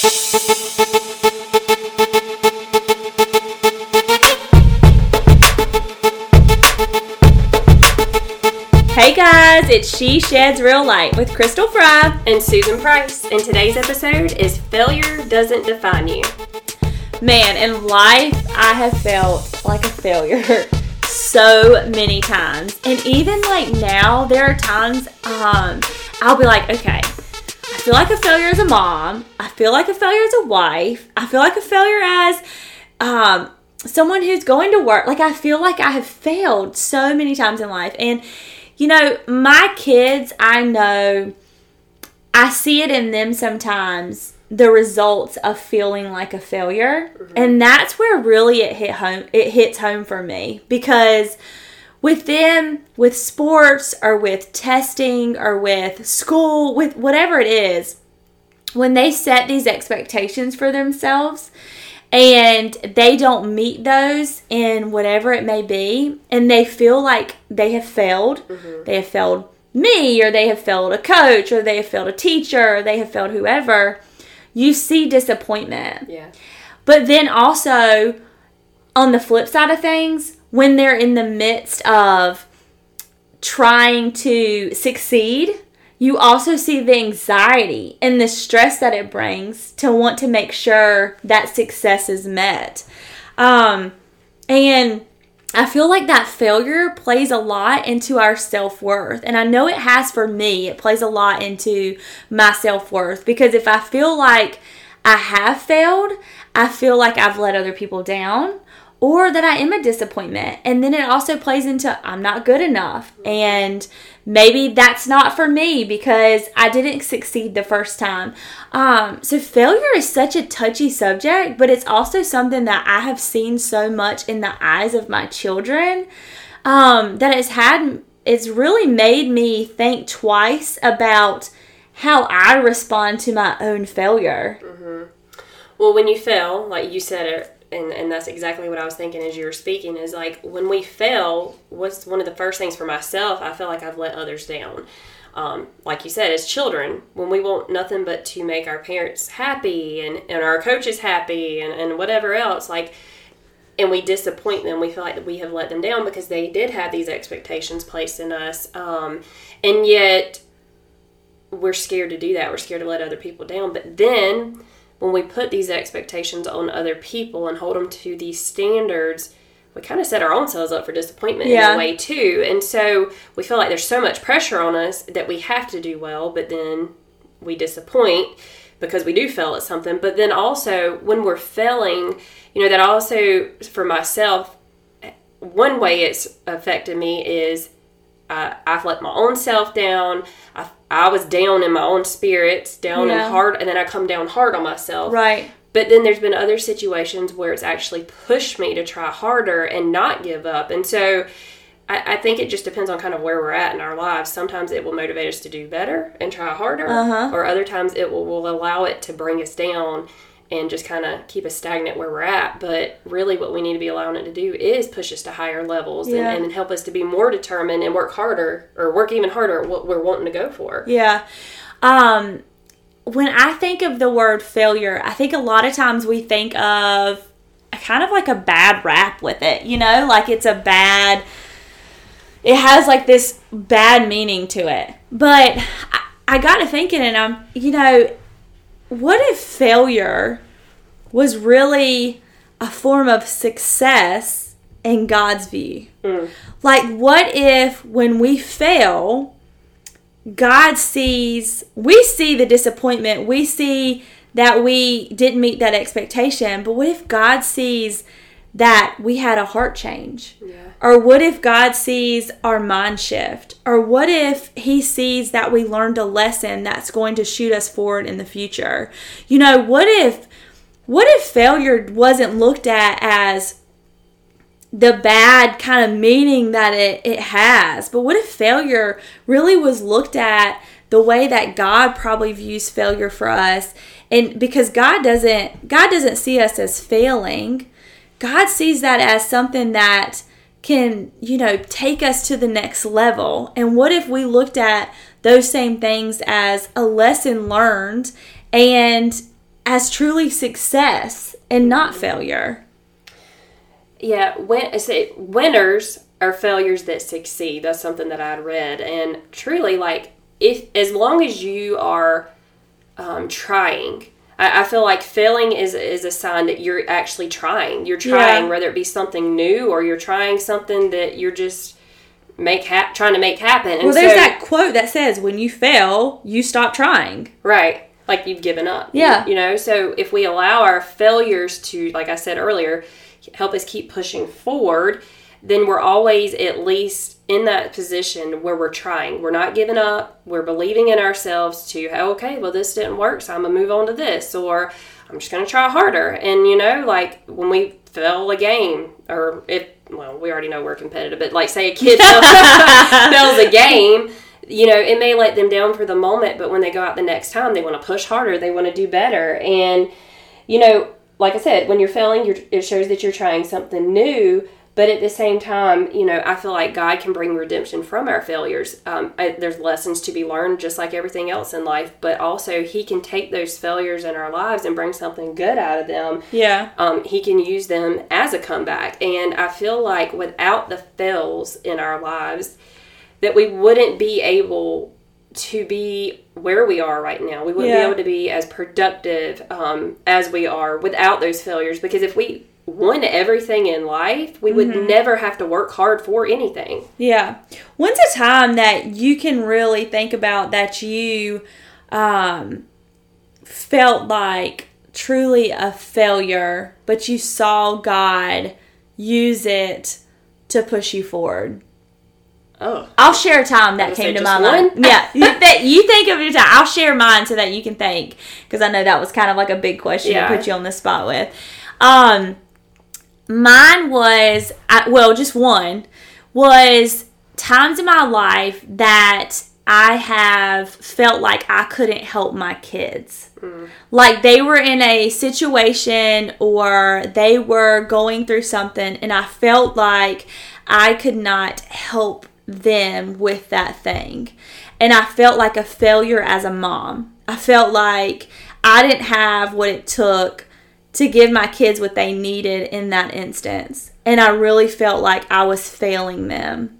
Hey guys, it's She Sheds Real Light with Crystal Fry. and Susan Price. And today's episode is Failure Doesn't Define You. Man, in life, I have felt like a failure so many times. And even like now, there are times um, I'll be like, okay, feel like a failure as a mom. I feel like a failure as a wife. I feel like a failure as um, someone who's going to work. Like, I feel like I have failed so many times in life. And, you know, my kids, I know, I see it in them sometimes the results of feeling like a failure and that's where really it hit home it hits home for me because with them with sports or with testing or with school with whatever it is when they set these expectations for themselves and they don't meet those in whatever it may be and they feel like they have failed mm-hmm. they have failed me or they have failed a coach or they have failed a teacher or they have failed whoever you see disappointment Yeah. but then also, on the flip side of things, when they're in the midst of trying to succeed, you also see the anxiety and the stress that it brings to want to make sure that success is met. Um, and I feel like that failure plays a lot into our self worth. And I know it has for me. It plays a lot into my self worth because if I feel like I have failed, I feel like I've let other people down or that I am a disappointment. And then it also plays into I'm not good enough. And maybe that's not for me because I didn't succeed the first time. Um, so failure is such a touchy subject, but it's also something that I have seen so much in the eyes of my children um, that it's had it's really made me think twice about how I respond to my own failure. Well, when you fail, like you said it, and, and that's exactly what I was thinking as you were speaking, is like when we fail, what's one of the first things for myself, I feel like I've let others down. Um, like you said, as children, when we want nothing but to make our parents happy and, and our coaches happy and, and whatever else, like, and we disappoint them, we feel like we have let them down because they did have these expectations placed in us. Um, and yet, we're scared to do that. We're scared to let other people down. But then, when we put these expectations on other people and hold them to these standards, we kind of set our own selves up for disappointment in Yeah. a way too. And so we feel like there's so much pressure on us that we have to do well, but then we disappoint because we do fail at something. But then also when we're failing, you know, that also for myself, one way it's affected me is uh, I've let my own self down. I, I was down in my own spirits, down Yeah. and hard, and then I come down hard on myself. Right. But then there's been other situations where it's actually pushed me to try harder and not give up. And so I, I think it just depends on kind of where we're at in our lives. Sometimes it will motivate us to do better and try harder, Uh-huh. or other times it will, will allow it to bring us down and just kind of keep us stagnant where we're at. But really, what we need to be allowing it to do is push us to higher levels Yeah. and, and help us to be more determined and work harder or work even harder at what we're wanting to go for. Yeah. Um, when I think of the word failure, I think a lot of times we think of kind of like a bad rap with it, you know, like it's a bad, it has like this bad meaning to it. But I, I got to thinking, and I'm, you know, what if failure was really a form of success in God's view? Mm. Like, what if when we fail, God sees, we see the disappointment, we see that we didn't meet that expectation, but what if God sees that we had a heart change? Yeah. Or what if God sees our mind shift? Or what if He sees that we learned a lesson that's going to shoot us forward in the future? You know, what if what if failure wasn't looked at as the bad kind of meaning that it, it has. But what if failure really was looked at the way that God probably views failure for us? And because God doesn't God doesn't see us as failing. God sees that as something that can, you know, take us to the next level. And what if we looked at those same things as a lesson learned and as truly success and not failure. Yeah, I say winners are failures that succeed. That's something that I'd read, and truly, like if as long as you are um, trying, I, I feel like failing is is a sign that you're actually trying. You're trying, Yeah. whether it be something new or you're trying something that you're just make ha- trying to make happen. And Well, there's so- that quote that says, when you fail, you stop trying. Right. Like you've given up. Yeah. You know, so if we allow our failures to, like I said earlier, help us keep pushing forward, then we're always at least in that position where we're trying. We're not giving up. We're believing in ourselves to, okay, well, this didn't work, so I'm going to move on to this, or I'm just going to try harder. And, you know, like when we fail a game, or if, well, we already know we're competitive, but like say a kid fails a game, you know, it may let them down for the moment, but when they go out the next time, they want to push harder, they want to do better. And, you know, like I said, when you're failing, you're, it shows that you're trying something new. But at the same time, you know, I feel like God can bring redemption from our failures. Um, I, there's lessons to be learned, just like everything else in life. But also, He can take those failures in our lives and bring something good out of them Yeah. um, he can use them as a comeback. And I feel like without the fails in our lives, that we wouldn't be able to be where we are right now. We wouldn't Yeah. be able to be as productive um, as we are without those failures. Because if we won everything in life, we would never have to work hard for anything. Yeah. When's a time that you can really think about that you um, felt like truly a failure, but you saw God use it to push you forward? Oh, I'll share a time that came to my mind. one? Yeah, you, th- you think of your time. I'll share mine so that you can think because I know that was kind of like a big question Yeah. to put you on the spot with. Um, mine was I, well, just one was times in my life that I have felt like I couldn't help my kids. Mm. Like they were in a situation or they were going through something, and I felt like I could not help them with that thing. And I felt like a failure as a mom. I felt like I didn't have what it took to give my kids what they needed in that instance. And I really felt like I was failing them.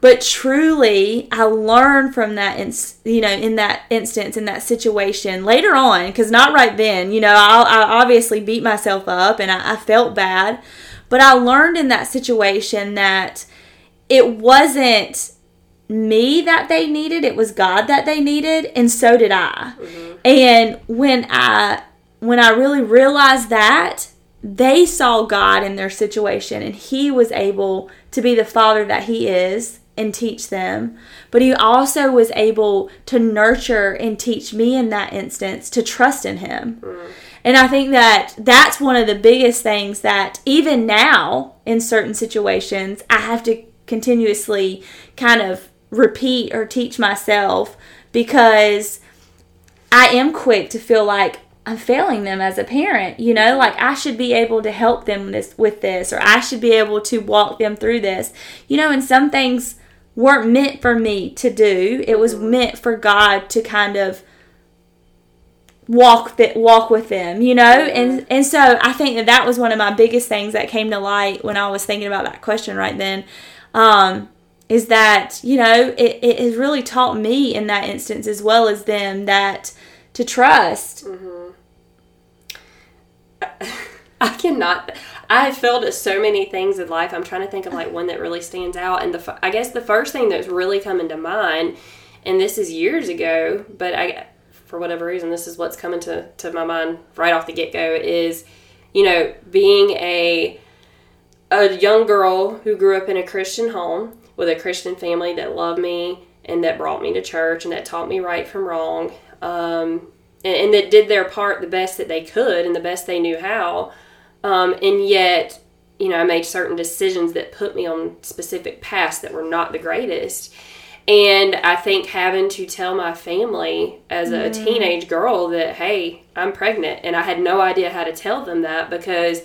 But truly, I learned from that, ins- you know, in that instance, in that situation later on, because not right then, you know, I, I obviously beat myself up and I, I felt bad. But I learned in that situation that it wasn't me that they needed, it was God that they needed, and so did I. Mm-hmm. And when I when I really realized that, they saw God in their situation and he was able to be the father that he is and teach them. But he also was able to nurture and teach me in that instance to trust in him. And I think that that's one of the biggest things that even now in certain situations I have to continuously kind of repeat or teach myself because I am quick to feel like I'm failing them as a parent, you know, like I should be able to help them this with this or I should be able to walk them through this. You know, and some things weren't meant for me to do. It was mm-hmm. meant for God to kind of walk that walk with them, you know? And mm-hmm. and so I think that that was one of my biggest things that came to light when I was thinking about that question right then. Um is that, you know, it, it has really taught me in that instance as well as them that to trust. Mm-hmm. I cannot. I failed at so many things in life. I'm trying to think of like one that really stands out. And the I guess the first thing that's really coming to mind, and this is years ago, but I, for whatever reason, this is what's coming to to my mind right off the get go is, you know, being a a young girl who grew up in a Christian home with a Christian family that loved me and that brought me to church and that taught me right from wrong. Um, and, and that did their part the best that they could and the best they knew how. Um, and yet, you know, I made certain decisions that put me on specific paths that were not the greatest. And I think having to tell my family as a teenage girl that, hey, I'm pregnant, and I had no idea how to tell them that because,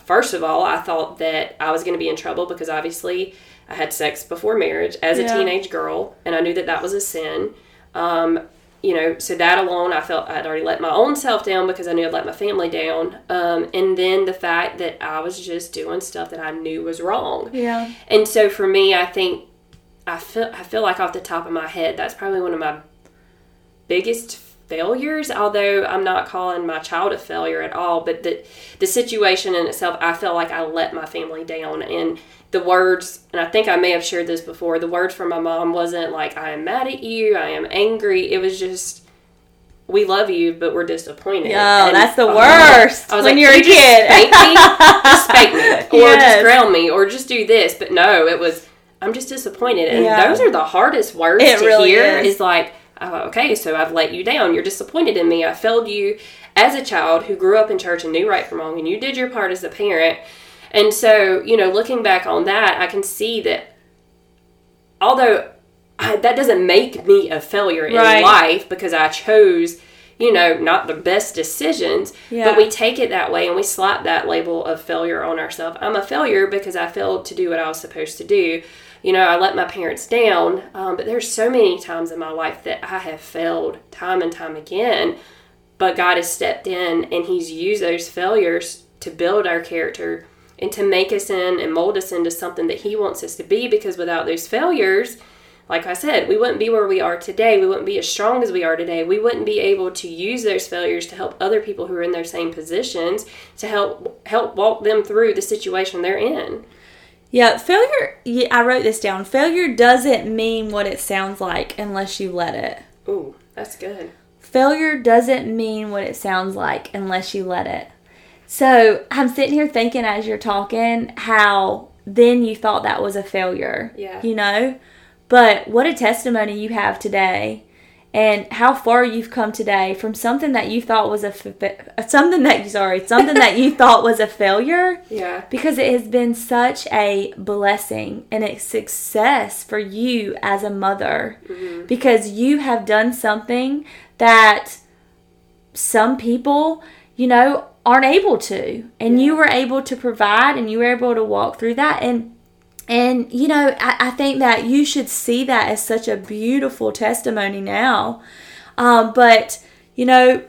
first of all, I thought that I was going to be in trouble because obviously I had sex before marriage as a teenage girl, and I knew that that was a sin. Um, you know, so that alone, I felt I'd already let my own self down because I knew I'd let my family down. Um, and then the fact that I was just doing stuff that I knew was wrong. Yeah. And so for me, I think I feel I feel like off the top of my head, that's probably one of my biggest failures. Although I'm not calling my child a failure at all, but the the situation in itself, I felt like I let my family down and the words, and I think I may have shared this before, the words from my mom wasn't like, I am mad at you, I am angry. It was just, we love you, but we're disappointed. Yo, And, that's the um, worst I was when like, you're a "Can you just kid." Spank me, just spank me, or Yes. just ground me, or just do this. But no, it was, I'm just disappointed. And Yeah. those are the hardest words It to really hear. is. Is like, oh, okay, so I've let you down. You're disappointed in me. I failed you as a child who grew up in church and knew right from wrong, and you did your part as a parent. And so, you know, looking back on that, I can see that although I, that doesn't make me a failure in Right. life because I chose, you know, not the best decisions, Yeah. but we take it that way and we slap that label of failure on ourselves. I'm a failure because I failed to do what I was supposed to do. You know, I let my parents down, um, but there's so many times in my life that I have failed time and time again. But God has stepped in and He's used those failures to build our character and to make us in and mold us into something that He wants us to be. Because without those failures, like I said, we wouldn't be where we are today. We wouldn't be as strong as we are today. We wouldn't be able to use those failures to help other people who are in their same positions to help help walk them through the situation they're in. Yeah, failure. Yeah, I wrote this down. Failure doesn't mean what it sounds like unless you let it. Ooh, that's good. Failure doesn't mean what it sounds like unless you let it. So I'm sitting here thinking as you're talking how then you thought that was a failure. Yeah. You know? But what a testimony you have today and how far you've come today from something that you thought was a f- something that you sorry, something that you thought was a failure Yeah. because it has been such a blessing and a success for you as a mother mm-hmm. because you have done something that some people, you know, aren't able to. And you were able to provide and you were able to walk through that. And and you know, I, I think that you should see that as such a beautiful testimony now. Um, but you know,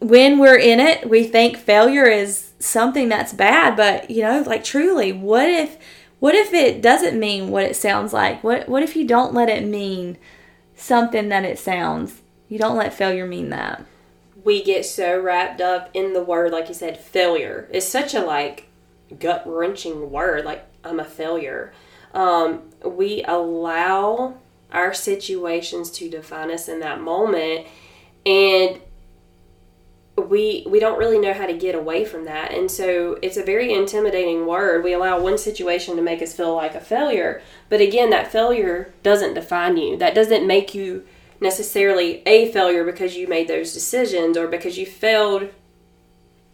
when we're in it, we think failure is something that's bad, but you know, like truly, what if what if it doesn't mean what it sounds like? What what if you don't let it mean something that it sounds? You don't let failure mean that. We get so wrapped up in the word, like you said, failure. It's such a like gut wrenching word. Like I'm a failure. Um, we allow our situations to define us in that moment, and we we don't really know how to get away from that. And so it's a very intimidating word. We allow one situation to make us feel like a failure, but again, that failure doesn't define you. That doesn't make you necessarily a failure because you made those decisions or because you failed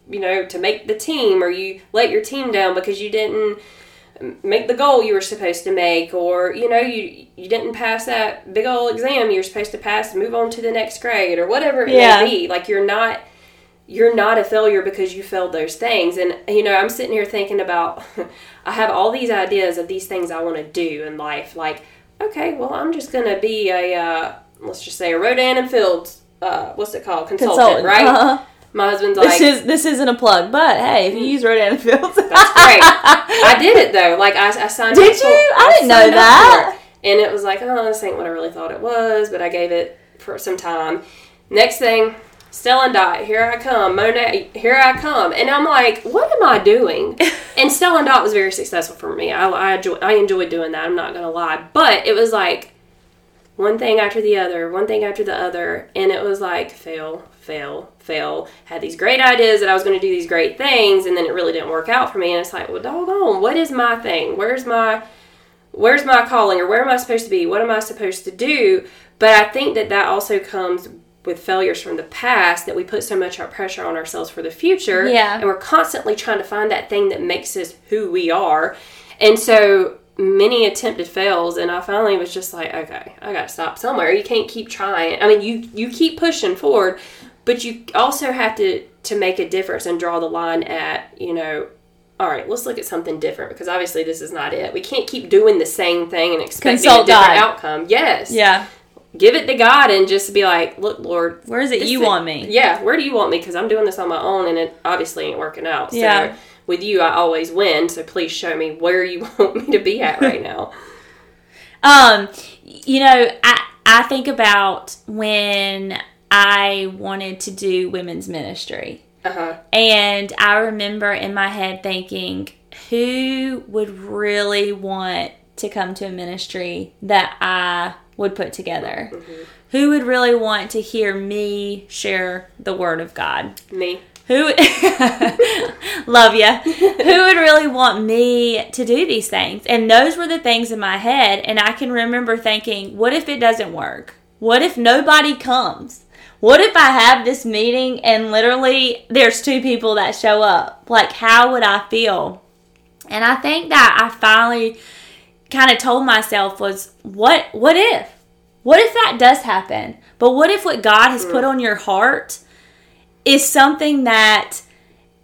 you know to make the team or you let your team down because you didn't make the goal you were supposed to make or you know you you didn't pass that big old exam you're supposed to pass and move on to the next grade or whatever it Yeah. may be. Like you're not you're not a failure because you failed those things. And you know i'm sitting here thinking about i have all these ideas of these things i want to do in life. Like okay well i'm just going to be a uh, let's just say a rodan and fields uh, what's it called consultant, right Uh-huh. my husband's like This is this isn't a plug, but hey, if you use Rodan and Fields, that's great. I did it though. Like I, I signed. Did up for- you? I didn't know that. it. And it was like, oh, this ain't what I really thought it was, but I gave it for some time. Next thing, Stella Dot, here I come. Monat, here I come. And I'm like, what am I doing? and Stella Dot was very successful for me. I, I, enjoy, I enjoyed doing that. I'm not gonna lie, but it was like one thing after the other, one thing after the other, and it was like fail, fail, fail. Had these great ideas that I was going to do these great things, and then it really didn't work out for me. And it's like, well, doggone, what is my thing? Where's my, where's my calling, or where am I supposed to be? What am I supposed to do? But I think that that also comes with failures from the past that we put so much pressure on ourselves for the future. Yeah. And we're constantly trying to find that thing that makes us who we are. And so many attempted fails and I finally was just like, okay, I gotta stop somewhere. You can't keep trying. I mean you you keep pushing forward, but you also have to to make a difference and draw the line at, you know, all right, let's look at something different because obviously this is not it. We can't keep doing the same thing and expecting Consult a different God. outcome. Yes yeah, give it to God and just be like, look, Lord, Where is it you thing- want me? Yeah, where do you want me? Because I'm doing this on my own, and it obviously ain't working out. So Yeah. With you, I always win. So please show me where you want me to be at right now. Um, you know, I I think about when I wanted to do women's ministry. Uh huh. And I remember in my head thinking, who would really want to come to a ministry that I would put together? Who would really want to hear me share the word of God? Me. Who love you? Who would really want me to do these things? And those were the things in my head. And I can remember thinking, what if it doesn't work? What if nobody comes? What if I have this meeting and literally there's two people that show up? Like, how would I feel? And I think that I finally kind of told myself was, what? What if? What if that does happen? But what if what God has put mm. on your heart is something that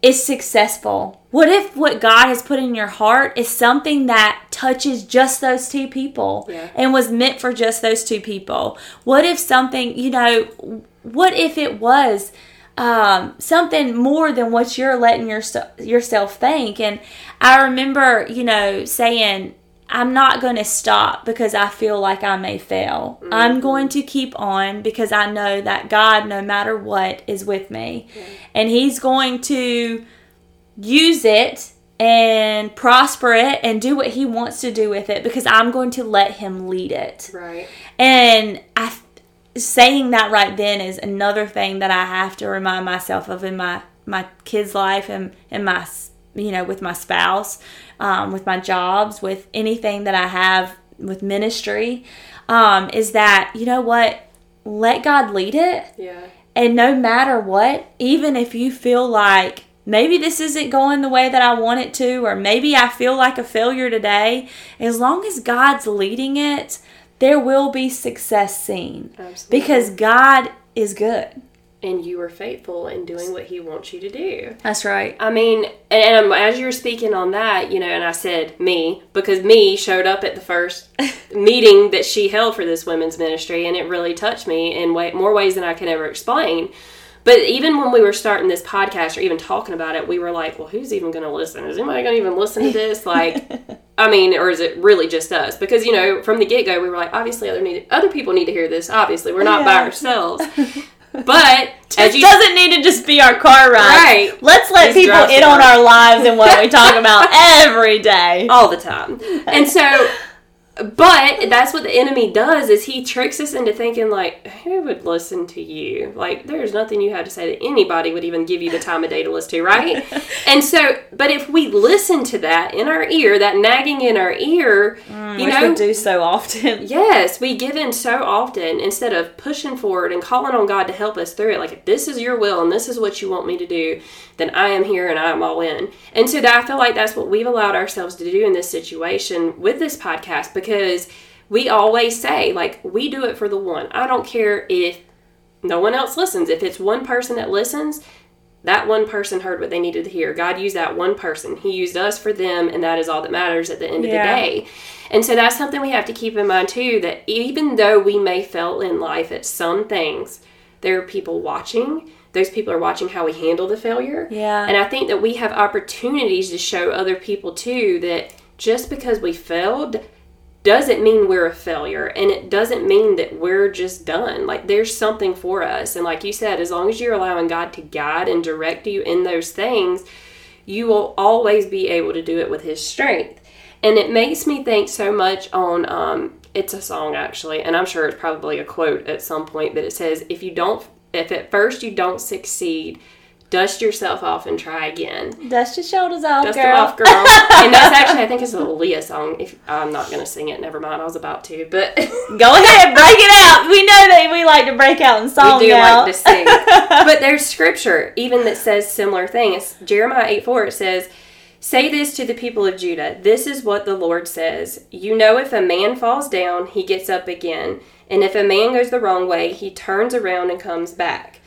is successful? What if what God has put in your heart is something that touches just those two people Yeah. and was meant for just those two people? What if something, you know, what if it was um, something more than what you're letting your, yourself think? And I remember, you know, saying, I'm not going to stop because I feel like I may fail. I'm mm-hmm. going to keep on because I know that God, no matter what, is with me. And He's going to use it and prosper it and do what He wants to do with it because I'm going to let Him lead it. Right. And I saying that right then is another thing that I have to remind myself of in my my kids' life and in my you know with my spouse, um, with my jobs, with anything that I have with ministry, um, is that you know what, let God lead it, Yeah. and no matter what, even if you feel like maybe this isn't going the way that I want it to, or maybe I feel like a failure today, as long as God's leading it, there will be success seen Absolutely. because God is good. And you were faithful in doing what He wants you to do. That's right. I mean, and, and as you were speaking on that, you know, and I said me because me showed up at the first meeting that she held for this women's ministry, and it really touched me in way, more ways than I can ever explain. But even when we were starting this podcast or even talking about it, we were like, well, who's even going to listen? Is anybody going to even listen to this? Like, I mean, or is it really just us? Because, you know, from the get go, we were like, obviously, other, need, other people need to hear this. Obviously, we're not by ourselves. But as It you doesn't need to just be our car ride. Right. Let's let Just people in on our lives and what we talk about every day. all the time. And so, but that's what the enemy does is he tricks us into thinking like, who would listen to you? Like, there's nothing you have to say that anybody would even give you the time of day to listen to, right? and so, but if we listen to that in our ear, that nagging in our ear, mm, you Which know, we do so often. Yes, we give in so often instead of pushing forward and calling on God to help us through it. Like, if this is your will and this is what you want me to do, then I am here and I'm all in. And so that I feel like that's what we've allowed ourselves to do in this situation with this podcast because we always say, like, we do it for the one. I don't care if no one else listens. If it's one person that listens, that one person heard what they needed to hear. God used that one person. He used us for them, and that is all that matters at the end Yeah. of the day. And so that's something we have to keep in mind too that even though we may fail in life at some things, there are people watching. Those people are watching how we handle the failure. Yeah. And I think that we have opportunities to show other people too that just because we failed doesn't mean we're a failure and it doesn't mean that we're just done. Like there's something for us. And like you said, as long as you're allowing God to guide and direct you in those things, you will always be able to do it with his strength. And it makes me think so much on um it's a song actually, and I'm sure it's probably a quote at some point, but it says if you don't if at first you don't succeed, dust yourself off and try again. Dust your shoulders off, Dust girl. them off, girl. and that's actually, I think it's a Aaliyah song. If I'm not gonna sing it, never mind. I was about to, but Go ahead, break it out. We know that we like to break out in song we do now. like to sing. but there's scripture even that says similar thing. It's Jeremiah 8 4. It says, Say this to the people of Judah. This is what the Lord says. You know, if a man falls down, he gets up again. And if a man goes the wrong way, he turns around and comes back.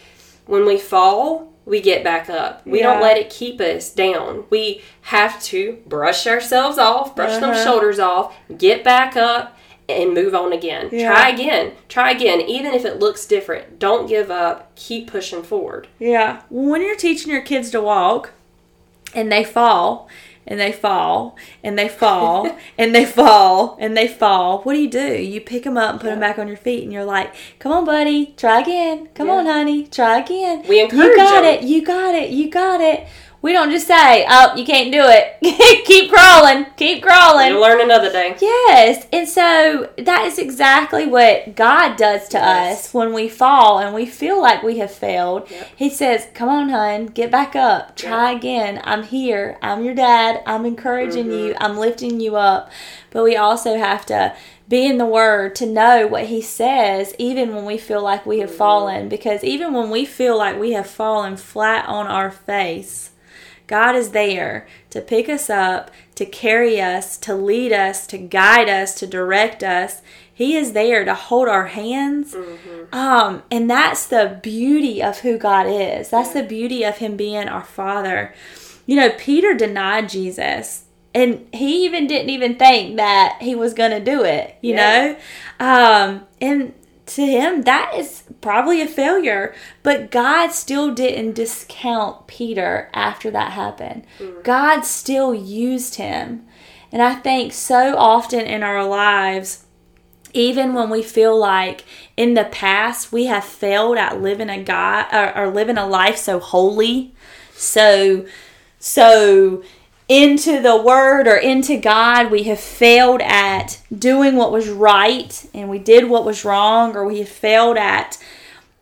When we fall, we get back up. We don't let it keep us down. We have to brush ourselves off, brush them Uh-huh. shoulders off, get back up, and move on again. Yeah. Try again. Try again. Even if it looks different, don't give up. Keep pushing forward. Yeah. When you're teaching your kids to walk and they fall and they fall and they fall and they fall and they fall, what do you do? You pick them up and put them back on your feet and you're like, come on, buddy, try again. Come Yeah. on, honey, try again. We encourage You got them. it. You got it. You got it. We don't just say, oh, you can't do it. keep crawling. Keep crawling. You'll learn another day. Yes. And so that is exactly what God does to Yes. us when we fall and we feel like we have failed. Yep. He says, Come on, hun, get back up. Try again. I'm here. I'm your dad. I'm encouraging you. Mm-hmm. I'm lifting you up. But we also have to be in the Word to know what He says, even when we feel like we have Mm-hmm. fallen. Because even when we feel like we have fallen flat on our face, God is there to pick us up, to carry us, to lead us, to guide us, to direct us. He is there to hold our hands. Um, and that's the beauty of who God is. That's the beauty of Him being our Father. You know, Peter denied Jesus. And he even didn't even think that he was going to do it, you Yeah. know? Um, and to him, that is probably a failure. But God still didn't discount Peter after that happened. Mm. God still used him. And I think so often in our lives, even when we feel like in the past we have failed at living a God or, or living a life so holy, so so into the word or into God, we have failed at doing what was right and we did what was wrong, or we have failed at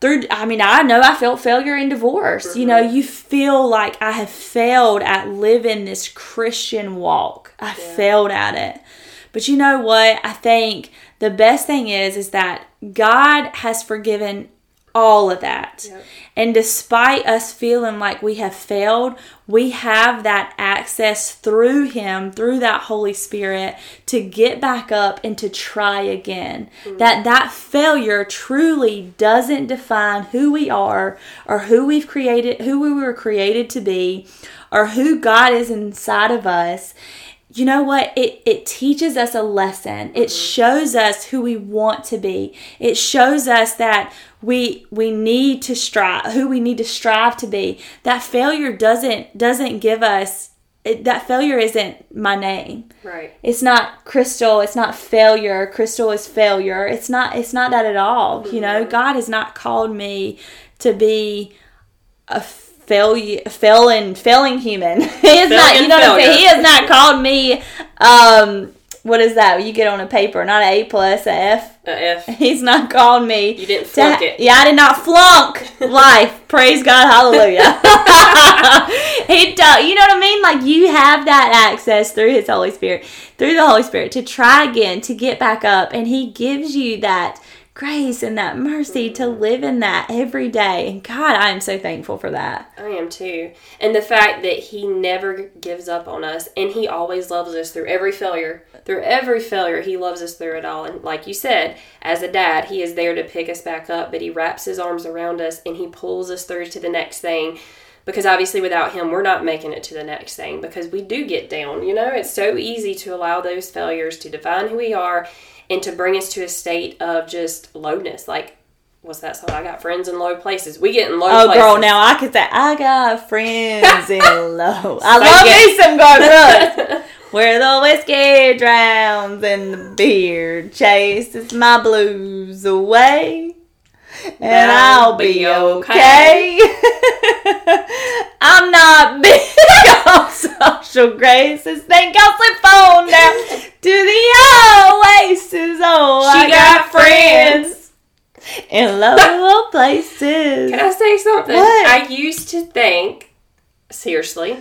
through I mean, I know I felt failure in divorce. You know, you feel like I have failed at living this Christian walk. I failed at it. But you know what? I think the best thing is is that God has forgiven all of that. Yep. And despite us feeling like we have failed, we have that access through Him, through that Holy Spirit, to get back up and to try again. Mm-hmm. That that failure truly doesn't define who we are or who we've created, who we were created to be, or who God is inside of us. You know what? It it teaches us a lesson. It mm-hmm. shows us who we want to be. It shows us that we we need to strive who we need to strive to be. That failure doesn't doesn't give us it, that failure isn't my name. Right. it's not crystal it's not failure. Crystal is failure. It's not it's not that at all you know? God has not called me to be a failure failing failing human. He is not you know what i'm saying? He has not called me um what is that? You get on a paper not an a plus a f? A F. he's not called me. You didn't flunk it. yeah i did not flunk life. Praise god hallelujah. He do, you know what i mean? Like you have that access through his holy spirit through the holy spirit to try again to get back up and he gives you that grace and that mercy to mm. live in that every day and god i am so thankful for that I am too. And the fact that he never gives up on us and he always loves us through every failure. Through every failure, he loves us through it all. And like you said, as a dad, he is there to pick us back up, but he wraps his arms around us and he pulls us through to the next thing. Because obviously, without him, we're not making it to the next thing because we do get down. You know, it's so easy to allow those failures to define who we are and to bring us to a state of just lowness. Like, what's that song? I got friends in low places. We get in low oh places. girl now i could say i got friends in low i love it. me some Garth Where the whiskey drowns and the beer chases my blues away. And I'll be be okay. I'm not big on social graces. Think I'll slip on down to the oasis. Oh, She I got friends. in low places. Can I say something? What? I used to think, seriously,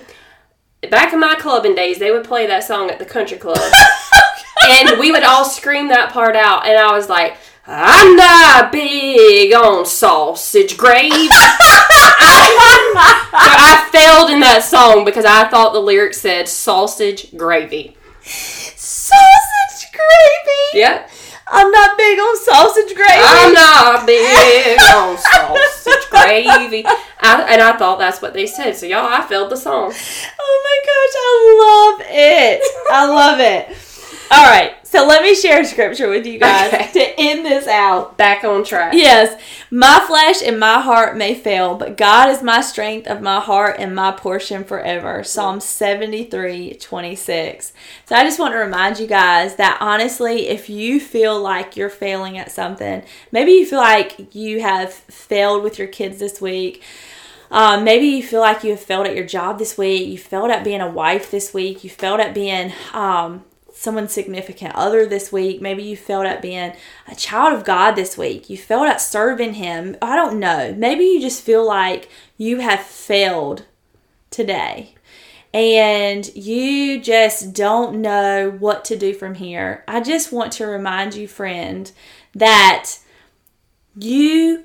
back in my clubbing days, they would play that song at the country club. and we would all scream that part out. And I was like, I'm not big on sausage gravy. I, I failed in that song because I thought the lyrics said sausage gravy. Sausage gravy. Yep. I'm not big on sausage gravy. I'm not big on sausage gravy. I, and I thought that's what they said. So, y'all, I failed the song. Oh my gosh, I love it. I love it. All right, so let me share scripture with you guys Okay. to end this out. Back on track. Yes, my flesh and my heart may fail, but God is my strength of my heart and my portion forever. Psalm 73 26. So I just want to remind you guys that honestly, if you feel like you're failing at something, maybe you feel like you have failed with your kids this week. Um, maybe you feel like you have failed at your job this week. You failed at being a wife this week. You failed at being um, someone's significant other this week. Maybe you felt at being a child of God this week. You felt at serving Him. I don't know. Maybe you just feel like you have failed today and you just don't know what to do from here. I just want to remind you, friend, that you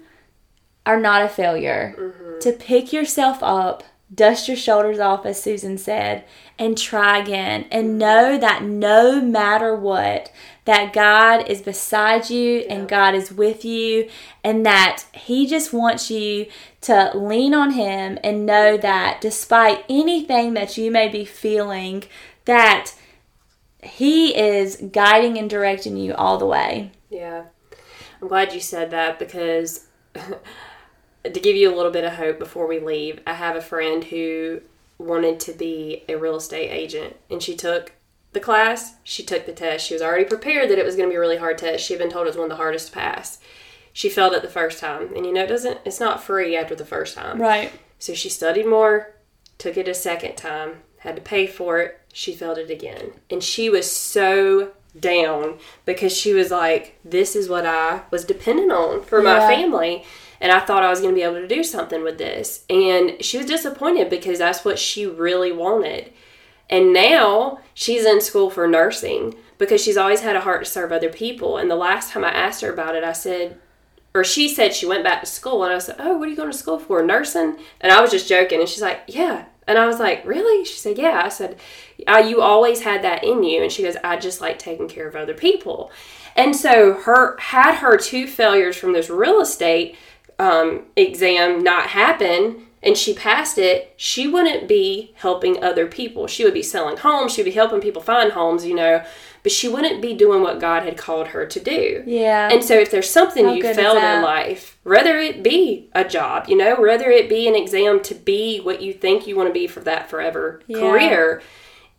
are not a failure. Mm-hmm. To pick yourself up, dust your shoulders off, as Susan said, and try again. And know that no matter what, that God is beside you and God is with you, and that He just wants you to lean on Him and know that despite anything that you may be feeling, that He is guiding and directing you all the way. Yeah. I'm glad you said that because to give you a little bit of hope before we leave, I have a friend who wanted to be a real estate agent and she took the class, she took the test. She was already prepared that it was going to be a really hard test. She had been told it was one of the hardest to pass. She failed it the first time. And you know, it doesn't it's not free after the first time. Right. So she studied more, took it a second time, had to pay for it. She failed it again. And she was so down because she was like, This is what I was dependent on for my family. And I thought I was going to be able to do something with this. And she was disappointed because that's what she really wanted. And now she's in school for nursing because she's always had a heart to serve other people. And the last time I asked her about it, I said, or she said she went back to school and I said, Oh, what are you going to school for? Nursing? And I was just joking. And she's like, Yeah. And I was like, Really? She said, Yeah. I said, uh, You always had that in you. And she goes, I just like taking care of other people. And so her had her two failures from this real estate um, exam not happen and she passed it, she wouldn't be helping other people. She would be selling homes, she would be helping people find homes, you know, but she wouldn't be doing what God had called her to do. Yeah. And so if there's something How you failed in life, whether it be a job, you know, whether it be an exam to be what you think you want to be for that forever Yeah. career,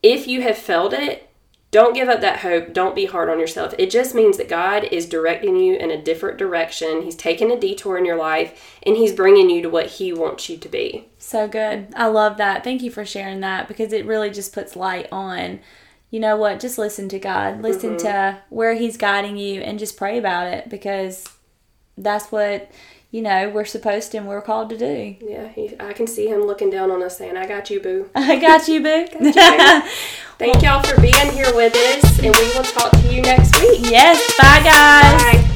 if you have failed it, don't give up that hope. Don't be hard on yourself. It just means that God is directing you in a different direction. He's taking a detour in your life and He's bringing you to what He wants you to be. So good. I love that. Thank you for sharing that because it really just puts light on, you know what, just listen to God. Listen mm-hmm. to where He's guiding you and just pray about it because that's what, you know, we're supposed to and we're called to do. Yeah, he, I can see Him looking down on us saying, I got you, boo. I got you, boo. you, boo. Thank y'all for being here with us, and we will talk to you next week. yes. Bye, guys. Bye.